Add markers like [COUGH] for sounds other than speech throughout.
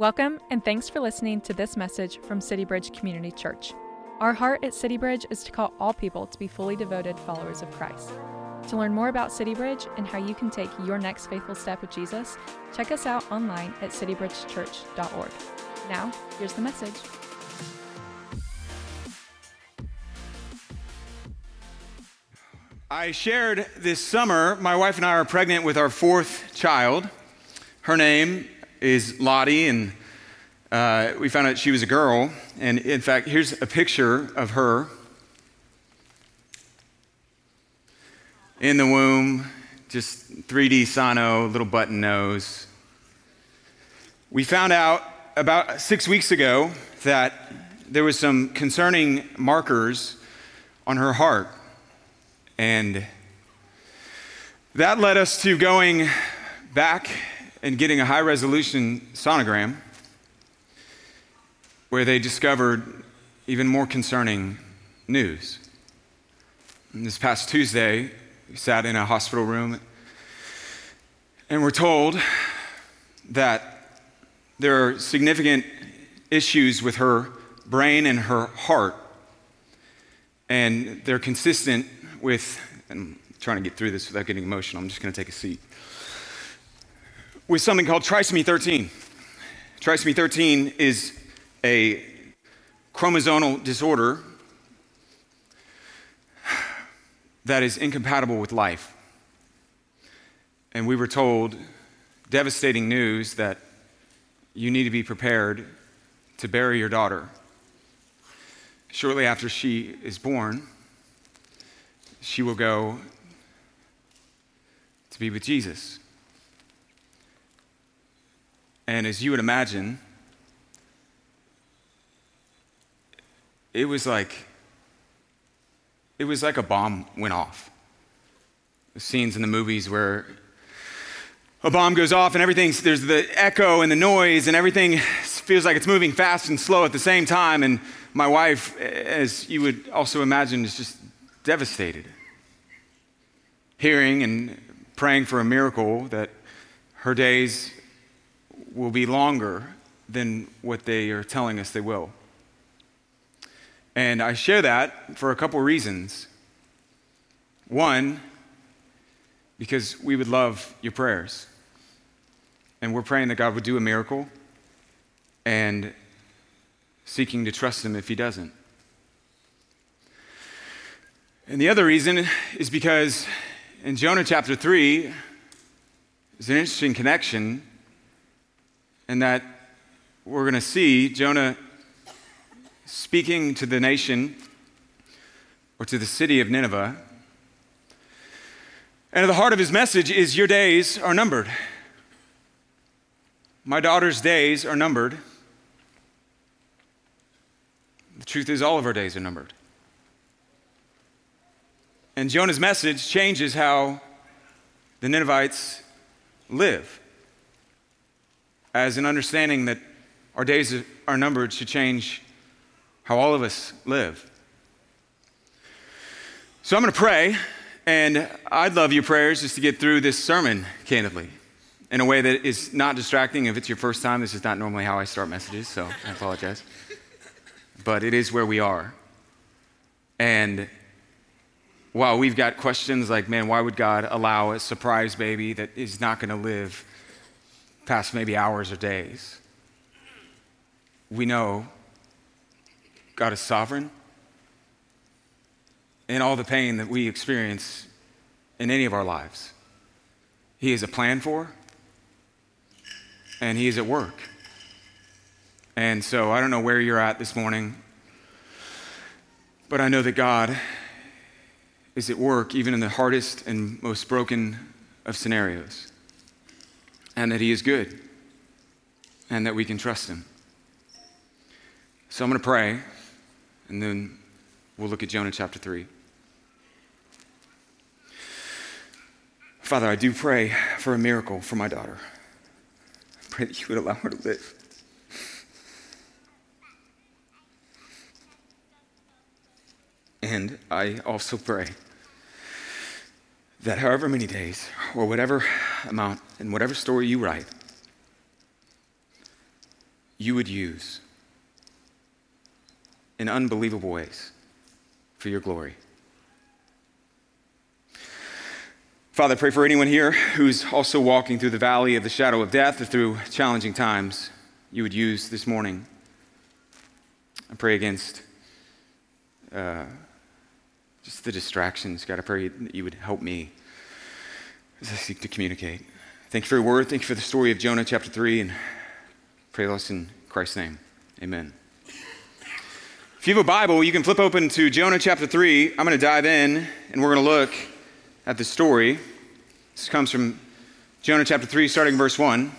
Welcome, and thanks for listening to this message from CityBridge Community Church. Our heart at CityBridge is to call all people to be fully devoted followers of Christ. To learn more about CityBridge and how you can take your next faithful step with Jesus, check us out online at citybridgechurch.org. Now, here's the message. I shared this summer, my wife and I are pregnant with our fourth child. Her name is Lottie, and uh, we found out she was a girl. And in fact, here's a picture of her in the womb, just 3D sono, little button nose. We found out about six weeks ago that there was some concerning markers on her heart. And that led us to going back and getting a high resolution sonogram where they discovered even more concerning news. And this past Tuesday, we sat in a hospital room and we're told that there are significant issues with her brain and her heart, and they're consistent with, I'm trying to get through this without getting emotional, I'm just going to take a seat, with something called trisomy 13. Trisomy 13 is a chromosomal disorder that is incompatible with life. And we were told devastating news that you need to be prepared to bury your daughter. Shortly after she is born, she will go to be with Jesus. And as you would imagine, it was like it was like a bomb went off. The scenes in the movies where a bomb goes off and everything there's the echo and the noise and everything feels like it's moving fast and slow at the same time and my wife as you would also imagine is just devastated hearing and praying for a miracle that her days will be longer than what they are telling us they will and I share that for a couple reasons. One, because we would love your prayers. And we're praying that God would do a miracle and seeking to trust Him if He doesn't. And the other reason is because in Jonah chapter 3, there's an interesting connection in that we're going to see Jonah speaking to the nation or to the city of Nineveh. And at the heart of his message is Your days are numbered. My daughter's days are numbered. The truth is, all of our days are numbered. And Jonah's message changes how the Ninevites live, as an understanding that our days are numbered should change how all of us live. So I'm going to pray, and I'd love your prayers just to get through this sermon candidly in a way that is not distracting. If it's your first time, this is not normally how I start messages, so I apologize. But it is where we are. And while we've got questions like, man, why would God allow a surprise baby that is not going to live past maybe hours or days? We know God is sovereign. In all the pain that we experience in any of our lives, He has a plan for, and He is at work. And so I don't know where you're at this morning, but I know that God is at work even in the hardest and most broken of scenarios, and that He is good, and that we can trust Him. So I'm going to pray and then we'll look at Jonah chapter 3. Father, I do pray for a miracle for my daughter. I pray that you would allow her to live. And I also pray that however many days or whatever amount and whatever story you write, you would use in unbelievable ways for your glory. Father, I pray for anyone here who's also walking through the valley of the shadow of death or through challenging times you would use this morning. I pray against uh, just the distractions. God, I pray that you would help me as I seek to communicate. Thank you for your word. Thank you for the story of Jonah, chapter 3, and pray this in Christ's name. Amen. If you have a Bible, you can flip open to Jonah chapter 3. I'm going to dive in, and we're going to look at the story. This comes from Jonah chapter 3, starting verse 1.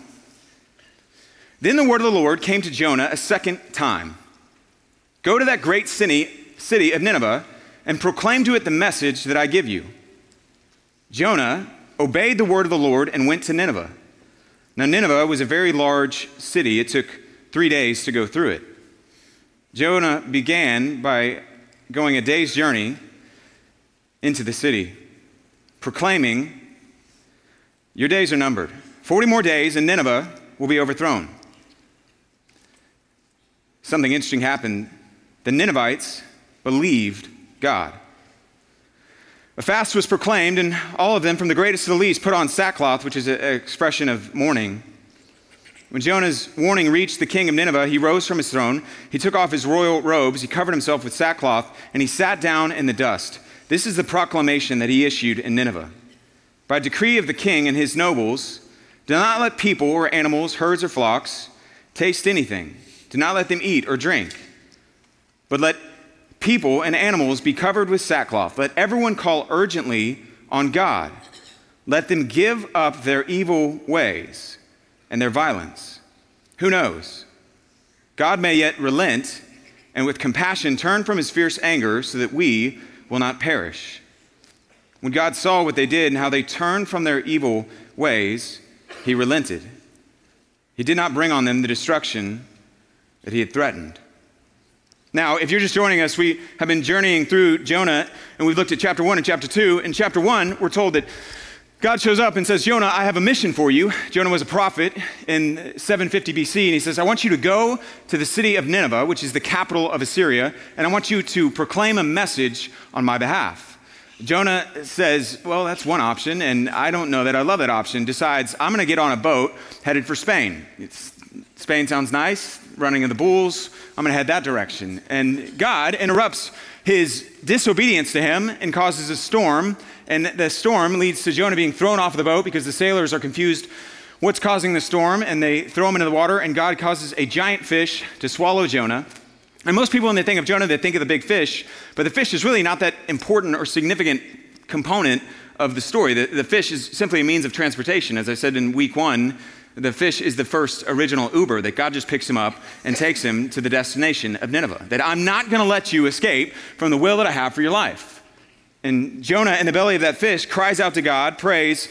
Then the word of the Lord came to Jonah a second time Go to that great city, city of Nineveh and proclaim to it the message that I give you. Jonah obeyed the word of the Lord and went to Nineveh. Now, Nineveh was a very large city. It took three days to go through it. Jonah began by going a day's journey into the city, proclaiming, Your days are numbered. 40 more days, and Nineveh will be overthrown. Something interesting happened. The Ninevites believed God. A fast was proclaimed, and all of them, from the greatest to the least, put on sackcloth, which is an expression of mourning. When Jonah's warning reached the king of Nineveh, he rose from his throne. He took off his royal robes, he covered himself with sackcloth, and he sat down in the dust. This is the proclamation that he issued in Nineveh. By decree of the king and his nobles, do not let people or animals, herds or flocks, taste anything. Do not let them eat or drink. But let people and animals be covered with sackcloth. Let everyone call urgently on God. Let them give up their evil ways and their violence. Who knows? God may yet relent and with compassion turn from his fierce anger so that we will not perish. When God saw what they did and how they turned from their evil ways, he relented. He did not bring on them the destruction that he had threatened. Now, if you're just joining us, we have been journeying through Jonah, and we've looked at chapter 1 and chapter 2. In chapter 1, we're told that God shows up and says, Jonah, I have a mission for you. Jonah was a prophet in 750 BC, and he says, I want you to go to the city of Nineveh, which is the capital of Assyria, and I want you to proclaim a message on my behalf. Jonah says, Well, that's one option, and I don't know that I love that option. Decides, I'm going to get on a boat headed for Spain. It's, Spain sounds nice running in the bulls. I'm going to head that direction. And God interrupts his disobedience to him and causes a storm. And the storm leads to Jonah being thrown off the boat because the sailors are confused what's causing the storm. And they throw him into the water, and God causes a giant fish to swallow Jonah. And most people, when they think of Jonah, they think of the big fish, but the fish is really not that important or significant component of the story. The, the fish is simply a means of transportation. As I said in week one, the fish is the first original Uber that God just picks him up and takes him to the destination of Nineveh. That I'm not going to let you escape from the will that I have for your life. And Jonah, in the belly of that fish, cries out to God, prays,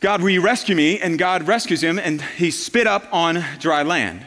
God, will you rescue me? And God rescues him, and he's spit up on dry land.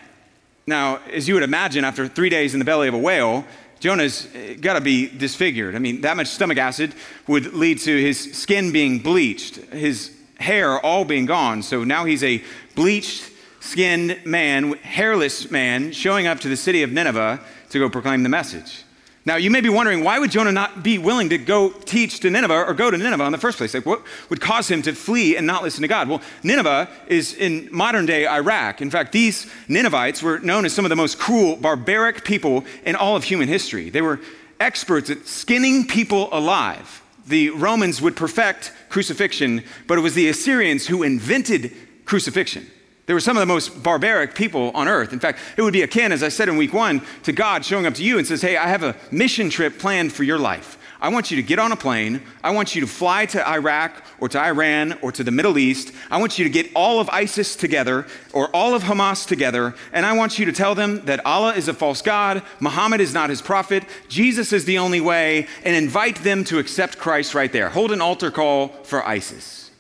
Now, as you would imagine, after three days in the belly of a whale, Jonah's eh, got to be disfigured. I mean, that much stomach acid would lead to his skin being bleached, his hair all being gone. So now he's a bleached skinned man, hairless man, showing up to the city of Nineveh to go proclaim the message. Now, you may be wondering, why would Jonah not be willing to go teach to Nineveh or go to Nineveh in the first place? Like, what would cause him to flee and not listen to God? Well, Nineveh is in modern day Iraq. In fact, these Ninevites were known as some of the most cruel, barbaric people in all of human history. They were experts at skinning people alive. The Romans would perfect crucifixion, but it was the Assyrians who invented crucifixion. They were some of the most barbaric people on earth. In fact, it would be akin, as I said in week one, to God showing up to you and says, Hey, I have a mission trip planned for your life. I want you to get on a plane. I want you to fly to Iraq or to Iran or to the Middle East. I want you to get all of ISIS together or all of Hamas together. And I want you to tell them that Allah is a false God, Muhammad is not his prophet, Jesus is the only way, and invite them to accept Christ right there. Hold an altar call for ISIS.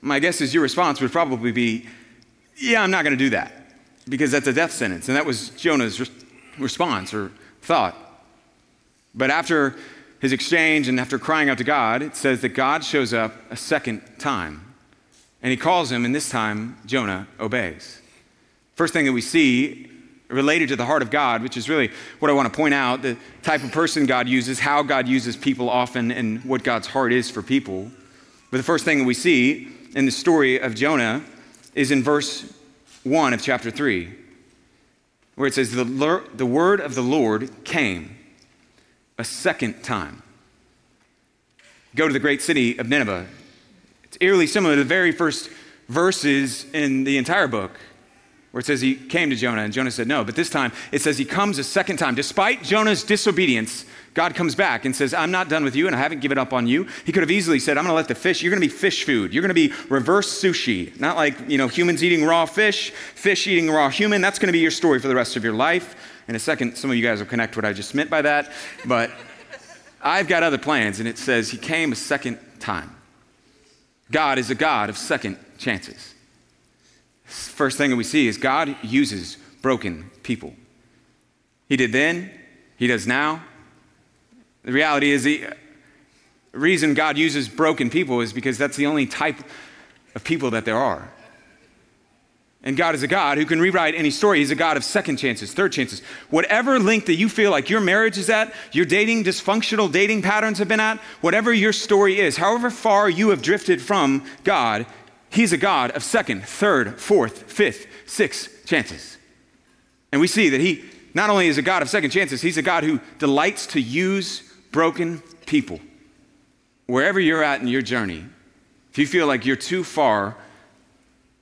My guess is your response would probably be, Yeah, I'm not going to do that because that's a death sentence. And that was Jonah's re- response or thought. But after his exchange and after crying out to God, it says that God shows up a second time. And he calls him, and this time Jonah obeys. First thing that we see related to the heart of God, which is really what I want to point out the type of person God uses, how God uses people often, and what God's heart is for people. But the first thing that we see in the story of Jonah is in verse 1 of chapter 3, where it says, The, the word of the Lord came a second time. Go to the great city of Nineveh. It's eerily similar to the very first verses in the entire book where it says he came to Jonah and Jonah said no. But this time it says he comes a second time. Despite Jonah's disobedience, God comes back and says, I'm not done with you and I haven't given up on you. He could have easily said, I'm going to let the fish, you're going to be fish food. You're going to be reverse sushi. Not like, you know, humans eating raw fish, fish eating raw human. That's going to be your story for the rest of your life. In a second, some of you guys will connect what I just meant by that. But [LAUGHS] I've got other plans. And it says he came a second time. God is a God of second chances. First thing that we see is God uses broken people. He did then, He does now. The reality is the reason God uses broken people is because that's the only type of people that there are. And God is a God who can rewrite any story. He's a God of second chances, third chances. Whatever length that you feel like your marriage is at, your dating, dysfunctional dating patterns have been at, whatever your story is, however far you have drifted from God, He's a God of second, third, fourth, fifth, sixth chances. And we see that He not only is a God of second chances, He's a God who delights to use broken people. Wherever you're at in your journey, if you feel like you're too far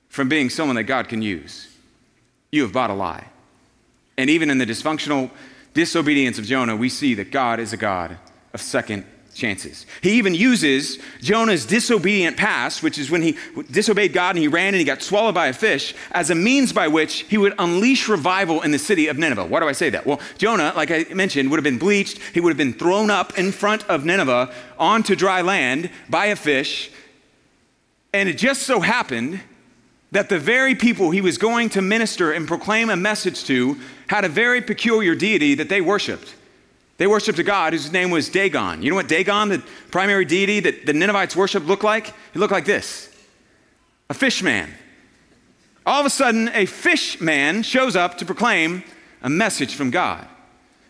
from being someone that God can use, you have bought a lie. And even in the dysfunctional disobedience of Jonah, we see that God is a God of second chances. He even uses Jonah's disobedient past, which is when he disobeyed God and he ran and he got swallowed by a fish, as a means by which he would unleash revival in the city of Nineveh. Why do I say that? Well, Jonah, like I mentioned, would have been bleached. He would have been thrown up in front of Nineveh onto dry land by a fish. And it just so happened that the very people he was going to minister and proclaim a message to had a very peculiar deity that they worshiped. They worshiped a god whose name was Dagon. You know what Dagon, the primary deity that the Ninevites worshiped, looked like? It looked like this a fish man. All of a sudden, a fish man shows up to proclaim a message from God.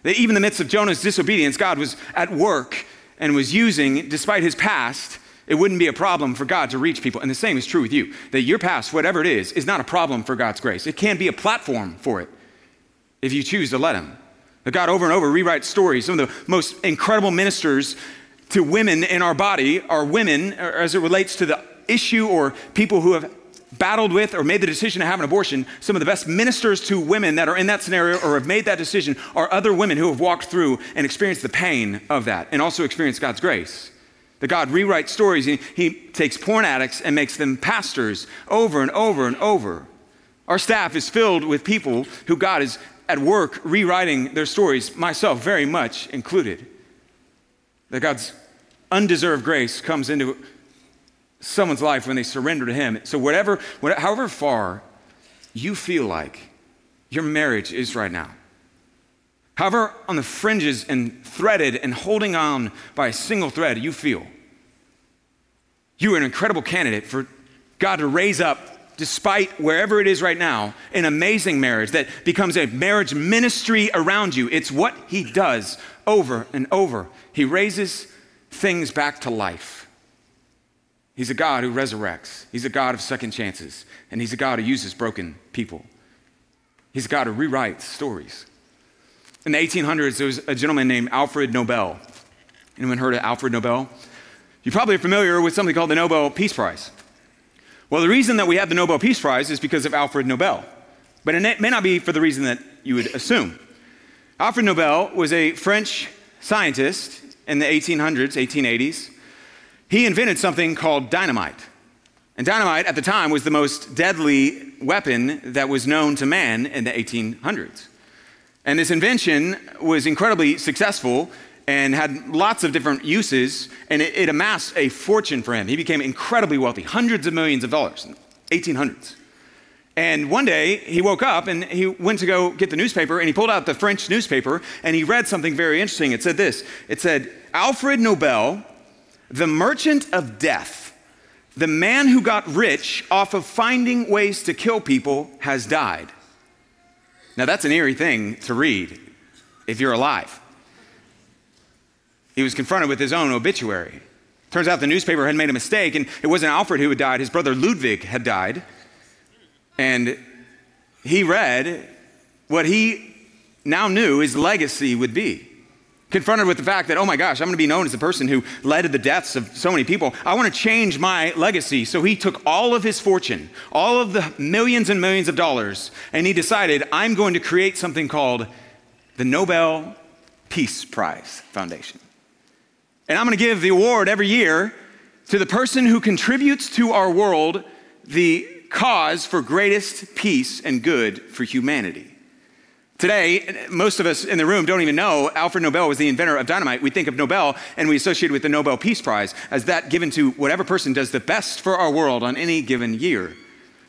That even in the midst of Jonah's disobedience, God was at work and was using, despite his past, it wouldn't be a problem for God to reach people. And the same is true with you. That your past, whatever it is, is not a problem for God's grace. It can be a platform for it if you choose to let Him. That God over and over rewrites stories. Some of the most incredible ministers to women in our body are women uh, as it relates to the issue or people who have battled with or made the decision to have an abortion. Some of the best ministers to women that are in that scenario or have made that decision are other women who have walked through and experienced the pain of that and also experienced God's grace. That God rewrites stories. He, he takes porn addicts and makes them pastors over and over and over. Our staff is filled with people who God is at work rewriting their stories, myself very much included. That God's undeserved grace comes into someone's life when they surrender to Him. So, whatever, whatever, however far you feel like your marriage is right now, however on the fringes and threaded and holding on by a single thread you feel, you are an incredible candidate for God to raise up despite wherever it is right now, an amazing marriage that becomes a marriage ministry around you. It's what he does over and over. He raises things back to life. He's a God who resurrects, he's a God of second chances, and he's a God who uses broken people. He's a God who rewrites stories. In the 1800s, there was a gentleman named Alfred Nobel. Anyone heard of Alfred Nobel? You probably are familiar with something called the Nobel Peace Prize. Well, the reason that we have the Nobel Peace Prize is because of Alfred Nobel, but it may not be for the reason that you would assume. Alfred Nobel was a French scientist in the 1800s, 1880s. He invented something called dynamite. And dynamite at the time was the most deadly weapon that was known to man in the 1800s. And this invention was incredibly successful and had lots of different uses, and it, it, amassed a fortune for him. He became incredibly wealthy, hundreds of millions of dollars 1800s. And one day he woke up and he went to go get the newspaper and he pulled out the French newspaper and he read something very interesting. It said this It said, Alfred Nobel, the merchant of death, the man who got rich off of finding ways to kill people, has died. Now, that's an eerie thing to read if you're alive. He was confronted with his own obituary. Turns out the newspaper had made a mistake, and it wasn't Alfred who had died, his brother Ludwig had died. And he read what he now knew his legacy would be. Confronted with the fact that, oh my gosh, I'm going to be known as the person who led to the deaths of so many people. I want to change my legacy. So he took all of his fortune, all of the millions and millions of dollars, and he decided, I'm going to create something called the Nobel Peace Prize Foundation. And I'm going to give the award every year to the person who contributes to our world the cause for greatest peace and good for humanity. Today, most of us in the room don't even know Alfred Nobel was the inventor of dynamite. We think of Nobel and we associate it with the Nobel Peace Prize as that given to whatever person does the best for our world on any given year.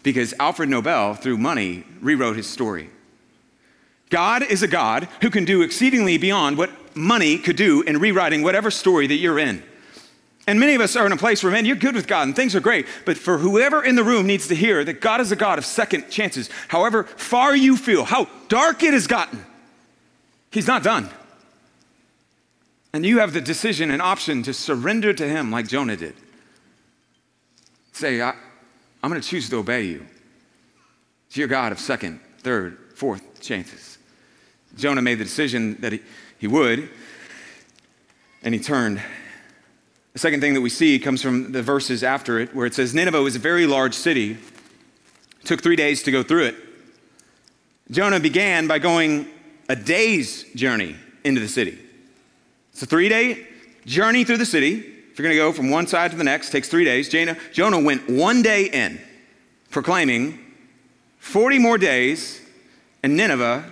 Because Alfred Nobel, through money, rewrote his story. God is a God who can do exceedingly beyond what money could do in rewriting whatever story that you're in. And many of us are in a place where, man, you're good with God and things are great. But for whoever in the room needs to hear that God is a God of second chances, however far you feel, how dark it has gotten, He's not done. And you have the decision and option to surrender to Him like Jonah did. Say, I, am going to choose to obey you. It's your God of second, third, fourth chances. Jonah made the decision that he, he would, and he turned the second thing that we see comes from the verses after it, where it says Nineveh was a very large city. It took three days to go through it. Jonah began by going a day's journey into the city. It's a three day journey through the city. If you're going to go from one side to the next, takes three days. Jonah, Jonah went one day in, proclaiming 40 more days, and Nineveh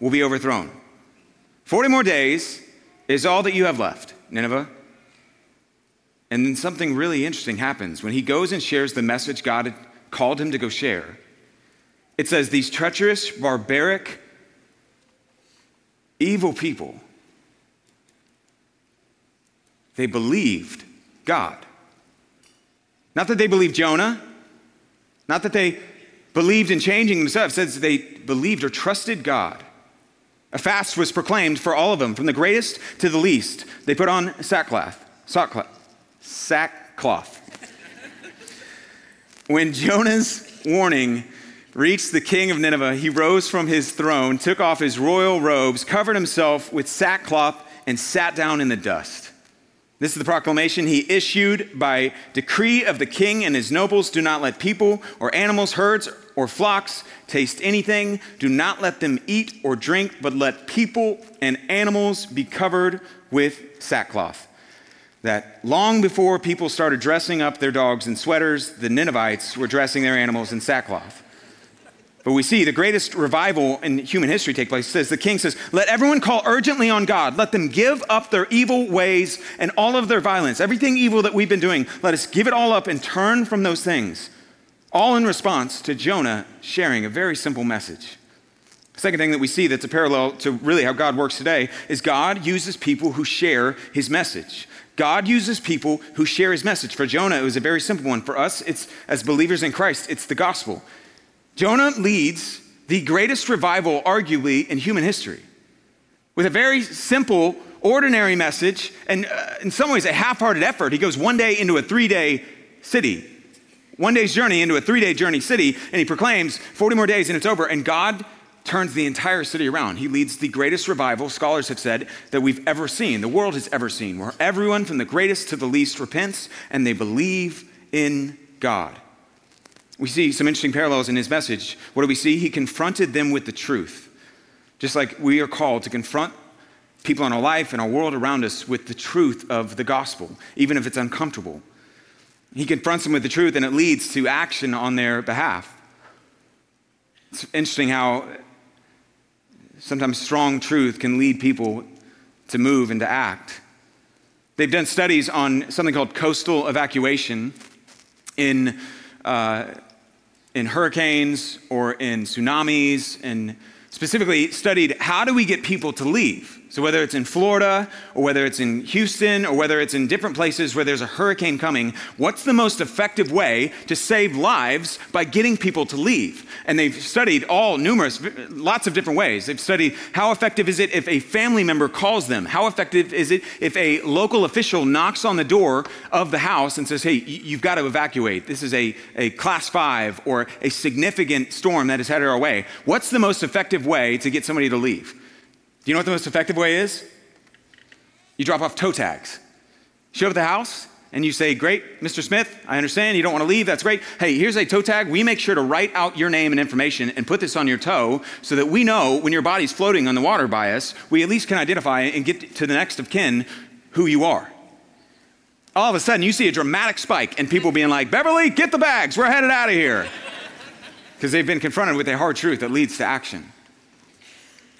will be overthrown. 40 more days is all that you have left, Nineveh. And then something really interesting happens. When he goes and shares the message God had called him to go share, it says, These treacherous, barbaric, evil people, they believed God. Not that they believed Jonah, not that they believed in changing themselves, it says they believed or trusted God. A fast was proclaimed for all of them, from the greatest to the least. They put on sackcloth, sackcloth, sackcloth. when Jonah's warning reached the king of Nineveh, he rose from his throne, took off his royal robes, covered himself with sackcloth, and sat down in the dust. This is the proclamation he issued by decree of the king and his nobles do not let people or animals, herds, or flocks taste anything. Do not let them eat or drink, but let people and animals be covered with sackcloth that long before people started dressing up their dogs in sweaters, the Ninevites were dressing their animals in sackcloth. But we see the greatest revival in human history take place. It says the king says, "Let everyone call urgently on God. Let them give up their evil ways and all of their violence. Everything evil that we've been doing, let us give it all up and turn from those things." All in response to Jonah sharing a very simple message. Second thing that we see that's a parallel to really how God works today is God uses people who share his message. God uses people who share his message. For Jonah, it was a very simple one. For us, it's as believers in Christ, it's the gospel. Jonah leads the greatest revival, arguably, in human history with a very simple, ordinary message, and uh, in some ways, a half hearted effort. He goes one day into a three day city, one day's journey into a three day journey city, and he proclaims 40 more days and it's over. And God turns the entire city around. He leads the greatest revival, scholars have said, that we've ever seen, the world has ever seen, where everyone from the greatest to the least repents and they believe in God. We see some interesting parallels in his message. What do we see? He confronted them with the truth. Just like we are called to confront people in our life and our world around us with the truth of the gospel, even if it's uncomfortable. He confronts them with the truth and it leads to action on their behalf. It's interesting how sometimes strong truth can lead people to move and to act. They've done studies on something called coastal evacuation in, uh, in hurricanes or in tsunamis, and specifically studied how do we get people to leave? So, whether it's in Florida, or whether it's in Houston, or whether it's in different places where there's a hurricane coming, what's the most effective way to save lives by getting people to leave? And they've studied all numerous, lots of different ways. They've studied how effective is it if a family member calls them? How effective is it if a local official knocks on the door of the house and says, hey, you've got to evacuate? This is a, a class five or a significant storm that is headed our way. What's the most effective way to get somebody to leave? Do you know what the most effective way is? You drop off toe tags. Show up at the house and you say, Great, Mr. Smith, I understand you don't want to leave. That's great. Hey, here's a toe tag. We make sure to write out your name and information and put this on your toe so that we know when your body's floating on the water by us, we at least can identify and get to the next of kin who you are. All of a sudden, you see a dramatic spike and people being like, Beverly, get the bags. We're headed out of here. Because they've been confronted with a hard truth that leads to action.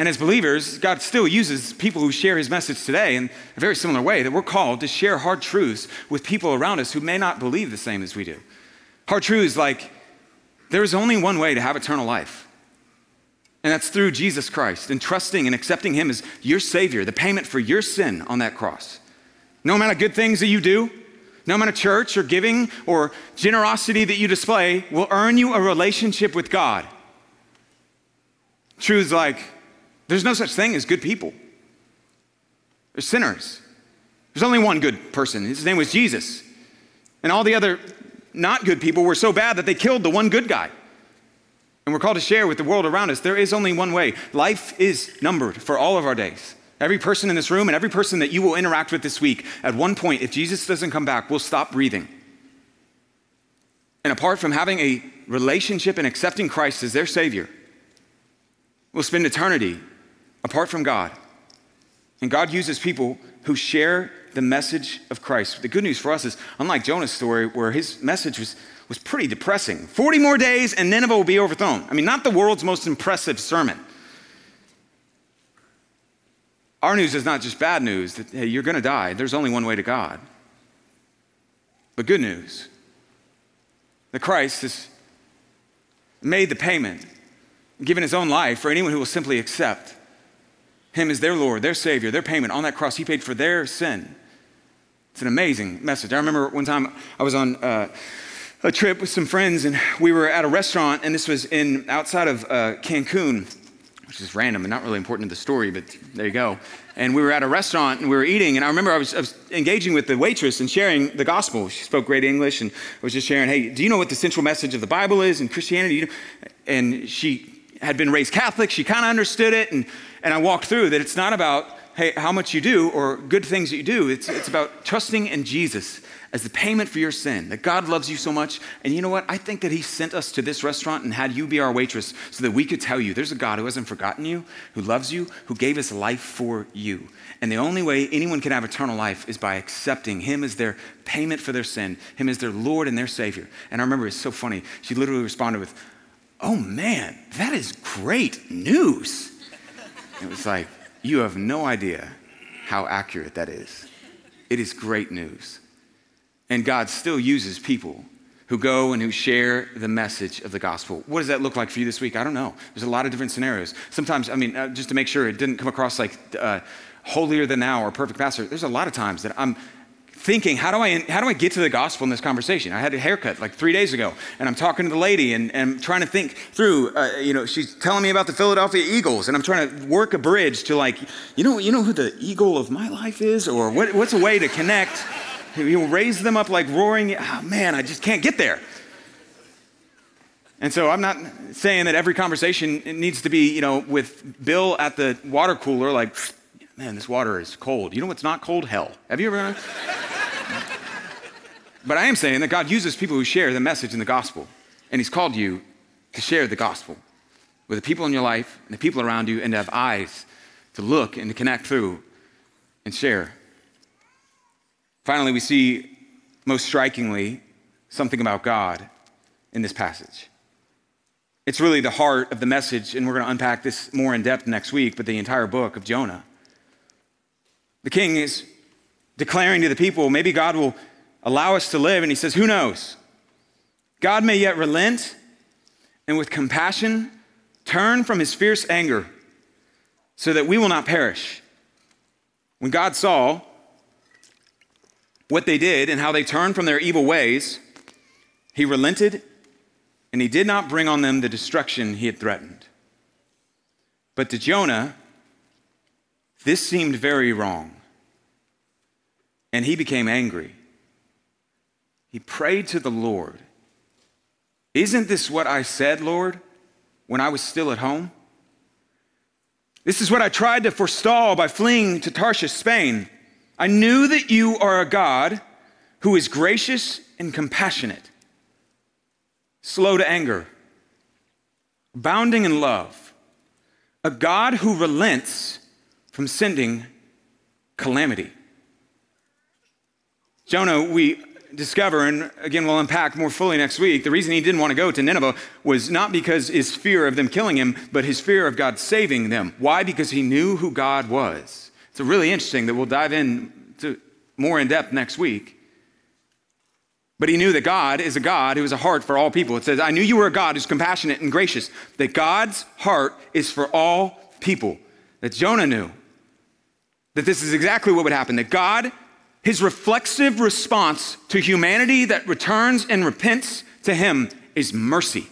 And as believers, God still uses people who share his message today in a very similar way that we're called to share hard truths with people around us who may not believe the same as we do. Hard truths like there is only one way to have eternal life. And that's through Jesus Christ and trusting and accepting him as your savior, the payment for your sin on that cross. No amount of good things that you do, no amount of church or giving or generosity that you display will earn you a relationship with God. Truths like there's no such thing as good people. There's sinners. There's only one good person. His name was Jesus. And all the other not good people were so bad that they killed the one good guy. And we're called to share with the world around us. There is only one way. Life is numbered for all of our days. Every person in this room and every person that you will interact with this week, at one point, if Jesus doesn't come back, will stop breathing. And apart from having a relationship and accepting Christ as their Savior, we'll spend eternity apart from God. And God uses people who share the message of Christ. The good news for us is, unlike Jonah's story, where his message was, was pretty depressing 40 more days and Nineveh will be overthrown. I mean, not the world's most impressive sermon. Our news is not just bad news that, hey, you're going to die. There's only one way to God. But good news that Christ has made the payment, given his own life for anyone who will simply accept him as their Lord, their Savior, their payment on that cross. He paid for their sin. It's an amazing message. I remember one time I was on uh, a trip with some friends, and we were at a restaurant, and this was in outside of uh, Cancun, which is random and not really important to the story, but there you go. And we were at a restaurant and we were eating, and I remember I was, I was engaging with the waitress and sharing the gospel. She spoke great English, and I was just sharing, "Hey, do you know what the central message of the Bible is in Christianity?" And she had been raised Catholic. She kind of understood it, and and I walked through that it's not about, hey, how much you do or good things that you do. It's, it's about trusting in Jesus as the payment for your sin, that God loves you so much. And you know what? I think that He sent us to this restaurant and had you be our waitress so that we could tell you there's a God who hasn't forgotten you, who loves you, who gave His life for you. And the only way anyone can have eternal life is by accepting Him as their payment for their sin, Him as their Lord and their Savior. And I remember it's so funny. She literally responded with, Oh man, that is great news. It was like, you have no idea how accurate that is. It is great news. And God still uses people who go and who share the message of the gospel. What does that look like for you this week? I don't know. There's a lot of different scenarios. Sometimes, I mean, uh, just to make sure it didn't come across like uh, holier than thou or perfect pastor, there's a lot of times that I'm thinking, how do I, how do I get to the gospel in this conversation? I had a haircut like three days ago, and I'm talking to the lady, and, and I'm trying to think through, uh, you know, she's telling me about the Philadelphia Eagles, and I'm trying to work a bridge to like, you know, you know who the eagle of my life is? Or what, what's a way to connect? You know, raise them up like roaring, oh, man, I just can't get there. And so I'm not saying that every conversation needs to be, you know, with Bill at the water cooler, like, man, this water is cold. You know what's not cold? Hell. Have you ever? But I am saying that God uses people who share the message in the gospel. And He's called you to share the gospel with the people in your life and the people around you and to have eyes to look and to connect through and share. Finally, we see most strikingly something about God in this passage. It's really the heart of the message, and we're going to unpack this more in depth next week, but the entire book of Jonah. The king is declaring to the people, maybe God will allow us to live. And he says, Who knows? God may yet relent and with compassion turn from his fierce anger so that we will not perish, When God saw what they did and how they turned from their evil ways, he relented and he did not bring on them the destruction he had threatened. But to Jonah, this seemed very wrong. And he became angry. He prayed to the Lord Isn't this what I said, Lord, when I was still at home? This is what I tried to forestall by fleeing to Tarshish, Spain. I knew that you are a God who is gracious and compassionate, slow to anger, abounding in love, a God who relents from sending calamity. Jonah, we discover, and again, we'll unpack more fully next week, the reason he didn't want to go to Nineveh was not because his fear of them killing him, but his fear of God saving them. Why? Because he knew who God was. It's really interesting that we'll dive in to more in depth next week. But he knew that God is a God who has a heart for all people. It says, I knew you were a God who's compassionate and gracious, that God's heart is for all people. That Jonah knew that this is exactly what would happen, that God his reflexive response to humanity that returns and repents to him is mercy.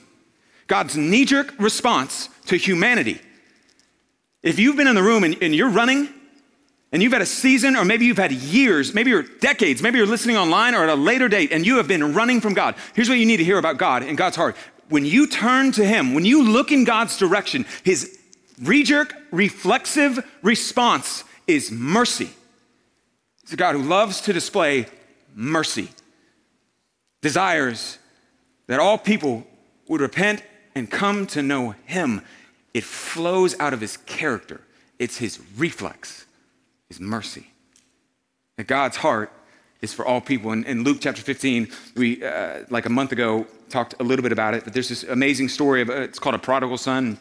God's knee jerk response to humanity. If you've been in the room and, and, you're running, and you've had a season, or maybe you've had years, maybe you're decades, maybe you're listening online or at a later date, and you have been running from God, here's what you need to hear about God and God's heart. When you turn to Him, when you look in God's direction, His knee jerk, reflexive response is mercy. He's a God who loves to display mercy, desires that all people would repent and come to know Him. It flows out of His character, it's His reflex, His mercy. That God's heart is for all people. In, in Luke chapter 15, we, uh, like a month ago, talked a little bit about it, but there's this amazing story of, uh, it's called a prodigal son.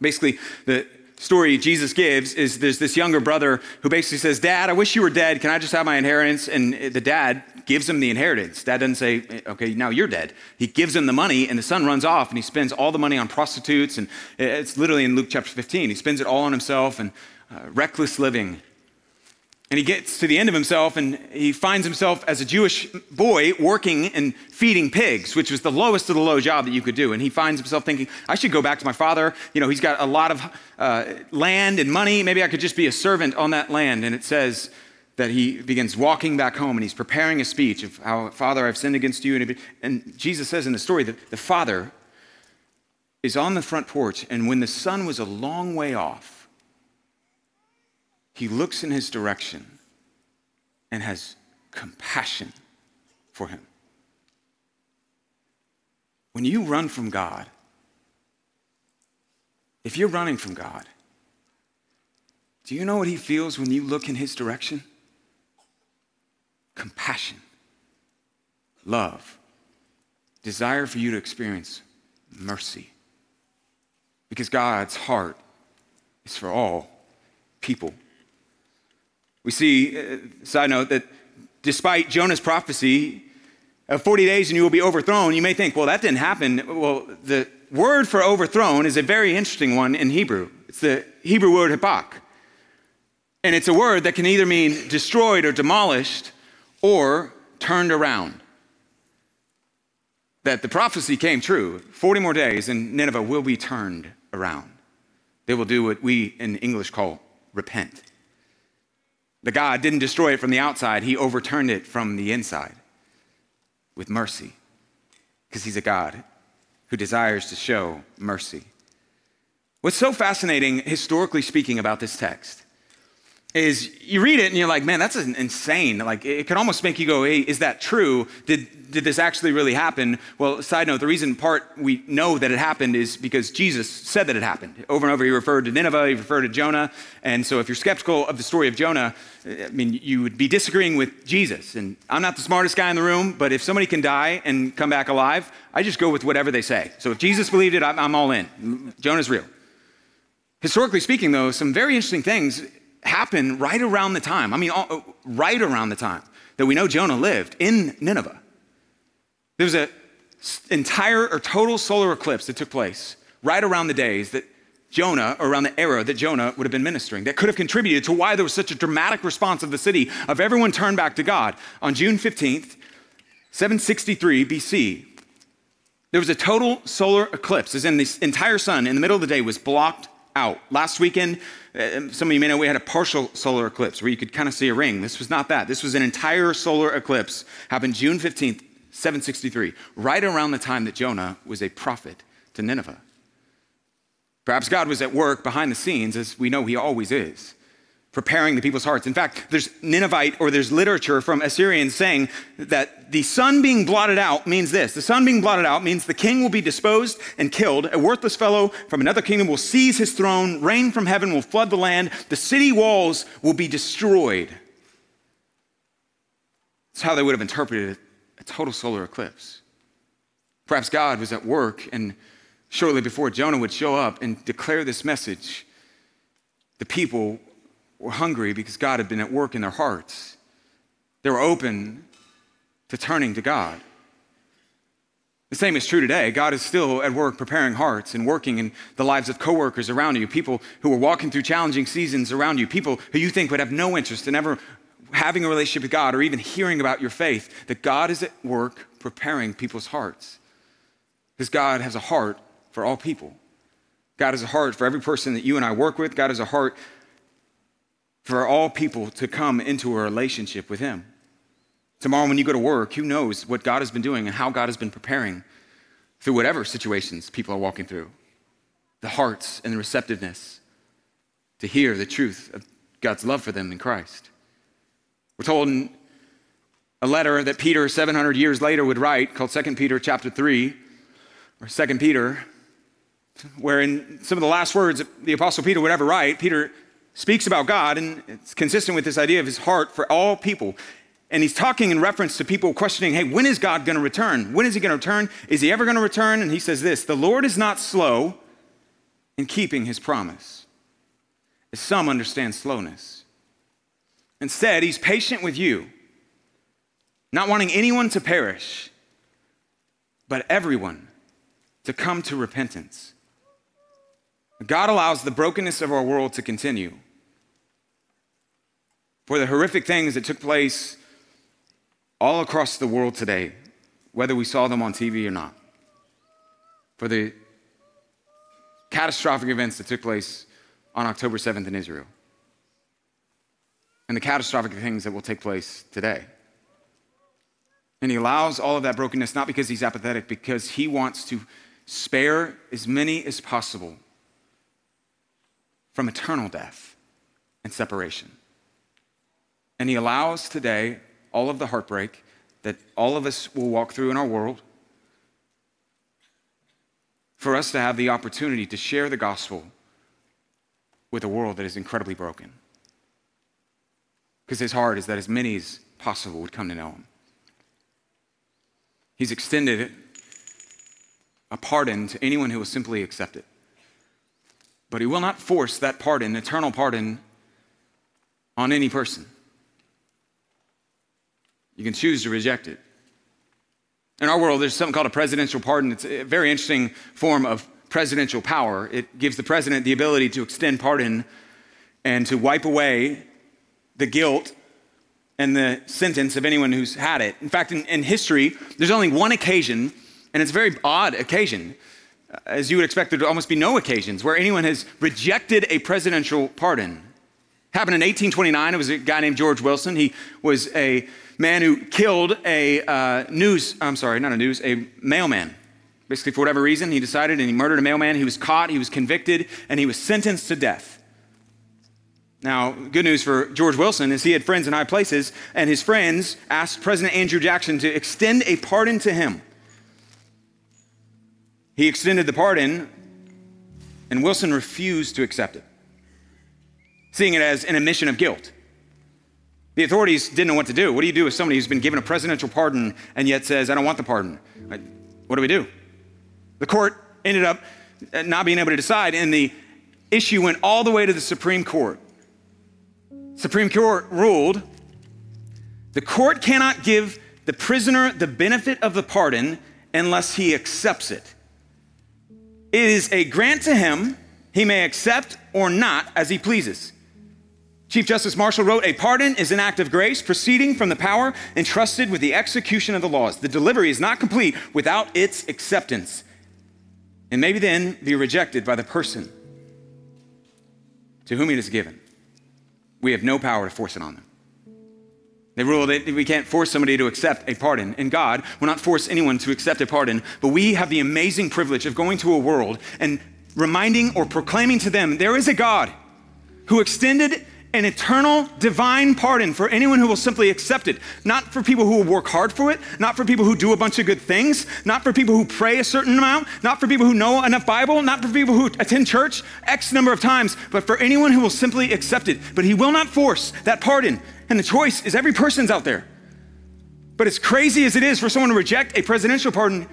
Basically, the, story Jesus gives is there's this younger brother who basically says, Dad, I wish you were dead. Can I just have my inheritance? And the dad gives him the inheritance. Dad doesn't say, okay, now you're dead. He gives him the money, and the son runs off and he spends all the money on prostitutes. And it's literally in Luke chapter 15. He spends it all on himself and uh, reckless living. And he gets to the end of himself and he finds himself as a Jewish boy working and feeding pigs, which was the lowest of the low job that you could do. And he finds himself thinking, I should go back to my father. You know, he's got a lot of uh, land and money. Maybe I could just be a servant on that land. And it says that he begins walking back home and he's preparing a speech of how, Father, I've sinned against you. And, and Jesus says in the story that the father is on the front porch. And when the son was a long way off, he looks in his direction and has compassion for him. When you run from God, if you're running from God, do you know what he feels when you look in his direction? Compassion, love, desire for you to experience mercy. Because God's heart is for all people. We see, uh, side note, that despite Jonah's prophecy of 40 days and you will be overthrown, you may think, well, that didn't happen. Well, the word for overthrown is a very interesting one in Hebrew. It's the Hebrew word hapak. And it's a word that can either mean destroyed or demolished or turned around. That the prophecy came true 40 more days and Nineveh will be turned around. They will do what we in English call repent. The God didn't destroy it from the outside, He overturned it from the inside with mercy because He's a God who desires to show mercy. What's so fascinating, historically speaking, about this text is you read it and you're like, man, that's insane. Like, it could almost make you go, hey, is that true? Did, did this actually really happen? Well, side note, the reason part we know that it happened is because Jesus said that it happened. Over and over, he referred to Nineveh, he referred to Jonah. And so if you're skeptical of the story of Jonah, I mean, you would be disagreeing with Jesus. And I'm not the smartest guy in the room, but if somebody can die and come back alive, I just go with whatever they say. So if Jesus believed it, I'm, I'm all in. Jonah's real. Historically speaking, though, some very interesting things happen right around the time. I mean, right around the time that we know Jonah lived in Nineveh. There was an entire or total solar eclipse that took place right around the days that Jonah, around the era that Jonah would have been ministering, that could have contributed to why there was such a dramatic response of the city of everyone turned back to God. On June 15th, 763 BC, there was a total solar eclipse, as in the entire sun in the middle of the day was blocked out. Last weekend, uh, some of you may know we had a partial solar eclipse where you could kind of see a ring. This was not that. This was an entire solar eclipse. Happened June 15th, 763, right around the time that Jonah was a prophet to Nineveh. Perhaps God was at work behind the scenes, as we know he always is, preparing the people's hearts. In fact, there's Ninevite or there's literature from Assyrians saying that the sun being blotted out means this. The sun being blotted out means the king will be disposed and killed. A worthless fellow from another kingdom will seize his throne. Rain from heaven will flood the land. The city walls will be destroyed. That's how they would have interpreted a total solar eclipse. Perhaps God was at work and shortly before Jonah would show up and declare this message, the people were hungry because God had been at work in their hearts. They were open to turning to God. The same is true today. God is still at work preparing hearts and working in the lives of coworkers around you, people who are walking through challenging seasons around you, people who you think would have no interest in ever having a relationship with God or even hearing about your faith, that God is at work preparing people's hearts. Because God has a heart for all people. God has a heart for every person that you and I work with. God has a heart for all people to come into a relationship with Him. Tomorrow, when you go to work, who knows what God has been doing and how God has been preparing through whatever situations people are walking through? The hearts and the receptiveness to hear the truth of God's love for them in Christ. We're told in a letter that Peter 700 years later would write called 2 Peter chapter 3 or 2 Peter where in some of the last words the Apostle Peter would ever write, Peter speaks about God, and it's consistent with this idea of his heart for all people. And he's talking in reference to people questioning, hey, when is God going to return? When is he going to return? Is he ever going to return? And he says this The Lord is not slow in keeping his promise, as some understand slowness. Instead, he's patient with you, not wanting anyone to perish, but everyone to come to repentance. God allows the brokenness of our world to continue. For the horrific things that took place all across the world today, whether we saw them on TV or not. For the catastrophic events that took place on October 7th in Israel. And the catastrophic things that will take place today. And he allows all of that brokenness not because he's apathetic, because he wants to spare as many as possible from eternal death and separation. And He allows today all of the heartbreak that all of us will walk through in our world for us to have the opportunity to share the gospel with a world that is incredibly broken. Because His heart is that as many as possible would come to know Him. He's extended a pardon to anyone who will simply accept it. But he will not force that pardon, eternal pardon, on any person. You can choose to reject it. In our world, there's something called a presidential pardon. It's a very interesting form of presidential power. It gives the president the ability to extend pardon and to wipe away the guilt and the sentence of anyone who's had it. In fact, in, in history, there's only one occasion, and it's a very odd occasion, as you would expect, there would almost be no occasions where anyone has rejected a presidential pardon. Happened in 1829. It was a guy named George Wilson. He was a man who killed a uh, news, I'm sorry, not a news, a mailman. Basically, for whatever reason, he decided and he murdered a mailman. He was caught, he was convicted, and he was sentenced to death. Now, good news for George Wilson is he had friends in high places, and his friends asked President Andrew Jackson to extend a pardon to him. He extended the pardon, and Wilson refused to accept it, seeing it as an admission of guilt. The authorities didn't know what to do. What do you do with somebody who's been given a presidential pardon and yet says, I don't want the pardon? What do we do? The court ended up uh, not being able to decide, and the issue went all the way to the Supreme Court. Supreme Court ruled the court cannot give the prisoner the benefit of the pardon unless he accepts it. It is a grant to him He may accept or not as he pleases. Chief Justice Marshall wrote A pardon is an act of grace proceeding from the power entrusted with the execution of the laws. The delivery is not complete without its acceptance, and maybe then be rejected by the person to whom it is given. We have no power to force it on them. They rule that we can't force somebody to accept a pardon. And God will not force anyone to accept a pardon, but we have the amazing privilege of going to a world and reminding or proclaiming to them there is a God who extended an eternal divine pardon for anyone who will simply accept it. Not for people who will work hard for it, not for people who do a bunch of good things, not for people who pray a certain amount, not for people who know enough Bible, not for people who attend church X number of times, but for anyone who will simply accept it. But He will not force that pardon. And the choice is every person's out there. But as crazy as it is for someone to reject a presidential pardon,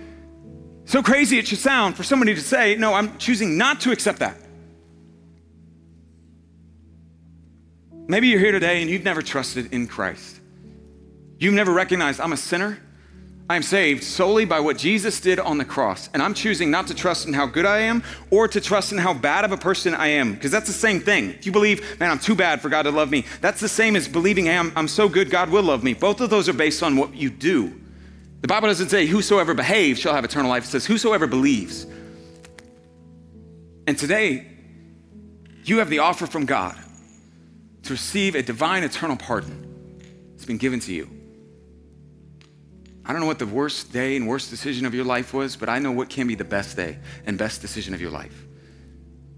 so crazy it should sound for somebody to say, No, I'm choosing not to accept that. Maybe you're here today and you've never trusted in Christ. You've never recognized I'm a sinner. I'm saved solely by what Jesus did on the cross. And I'm choosing not to trust in how good I am or to trust in how bad of a person I am. Because that's the same thing. If you believe, man, I'm too bad for God to love me, that's the same as believing, hey, I'm, I'm so good, God will love me. Both of those are based on what you do. The Bible doesn't say, whosoever behaves shall have eternal life. It says, whosoever believes. And today, you have the offer from God to receive a divine eternal pardon. It's been given to you. I don't know what the worst day and worst decision of your life was, but I know what can be the best day and best decision of your life.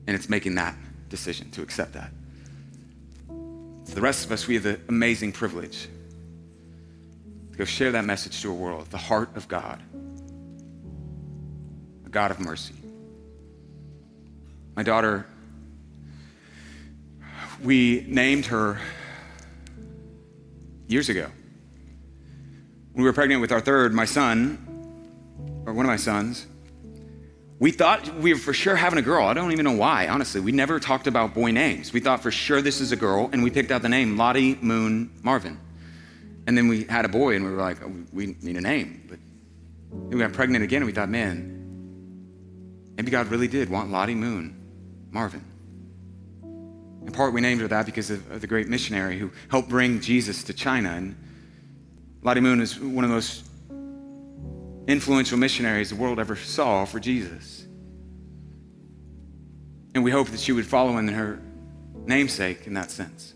And it's making that decision to accept that. For the rest of us, we have the amazing privilege to go share that message to a world, the heart of God, a God of mercy. My daughter we named her years ago. When we were pregnant with our third, my son, or one of my sons, we thought we were for sure having a girl. I don't even know why, honestly. We never talked about boy names. We thought for sure this is a girl, and we picked out the name Lottie Moon Marvin. And then we had a boy, and we were like, oh, we need a name. But we got pregnant again, and we thought, man, maybe God really did want Lottie Moon Marvin. In part, we named her that because of, of the great missionary who helped bring Jesus to China. And Lottie Moon is one of the most influential missionaries the world ever saw for Jesus. And we hope that she would follow in her namesake in that sense,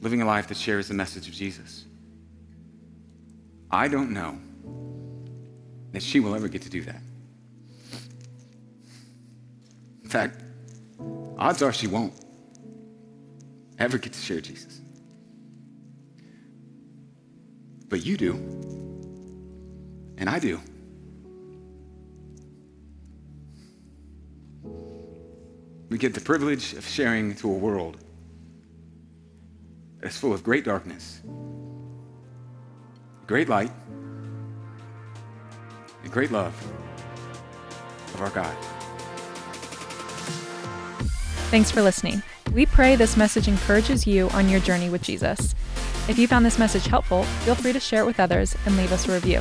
living a life that shares the message of Jesus. I don't know that she will ever get to do that. In fact, odds are she won't ever get to share Jesus. But you do. And I do. We get the privilege of sharing to a world that's full of great darkness, great light, and great love of our God. Thanks for listening. We pray this message encourages you on your journey with Jesus. If you found this message helpful, feel free to share it with others and leave us a review.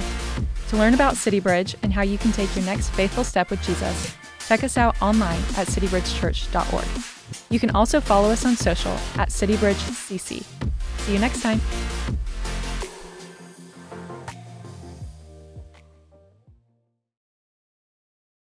To learn about CityBridge and how you can take your next faithful step with Jesus, check us out online at citybridgechurch.org. You can also follow us on social at CityBridgeCC. See you next time.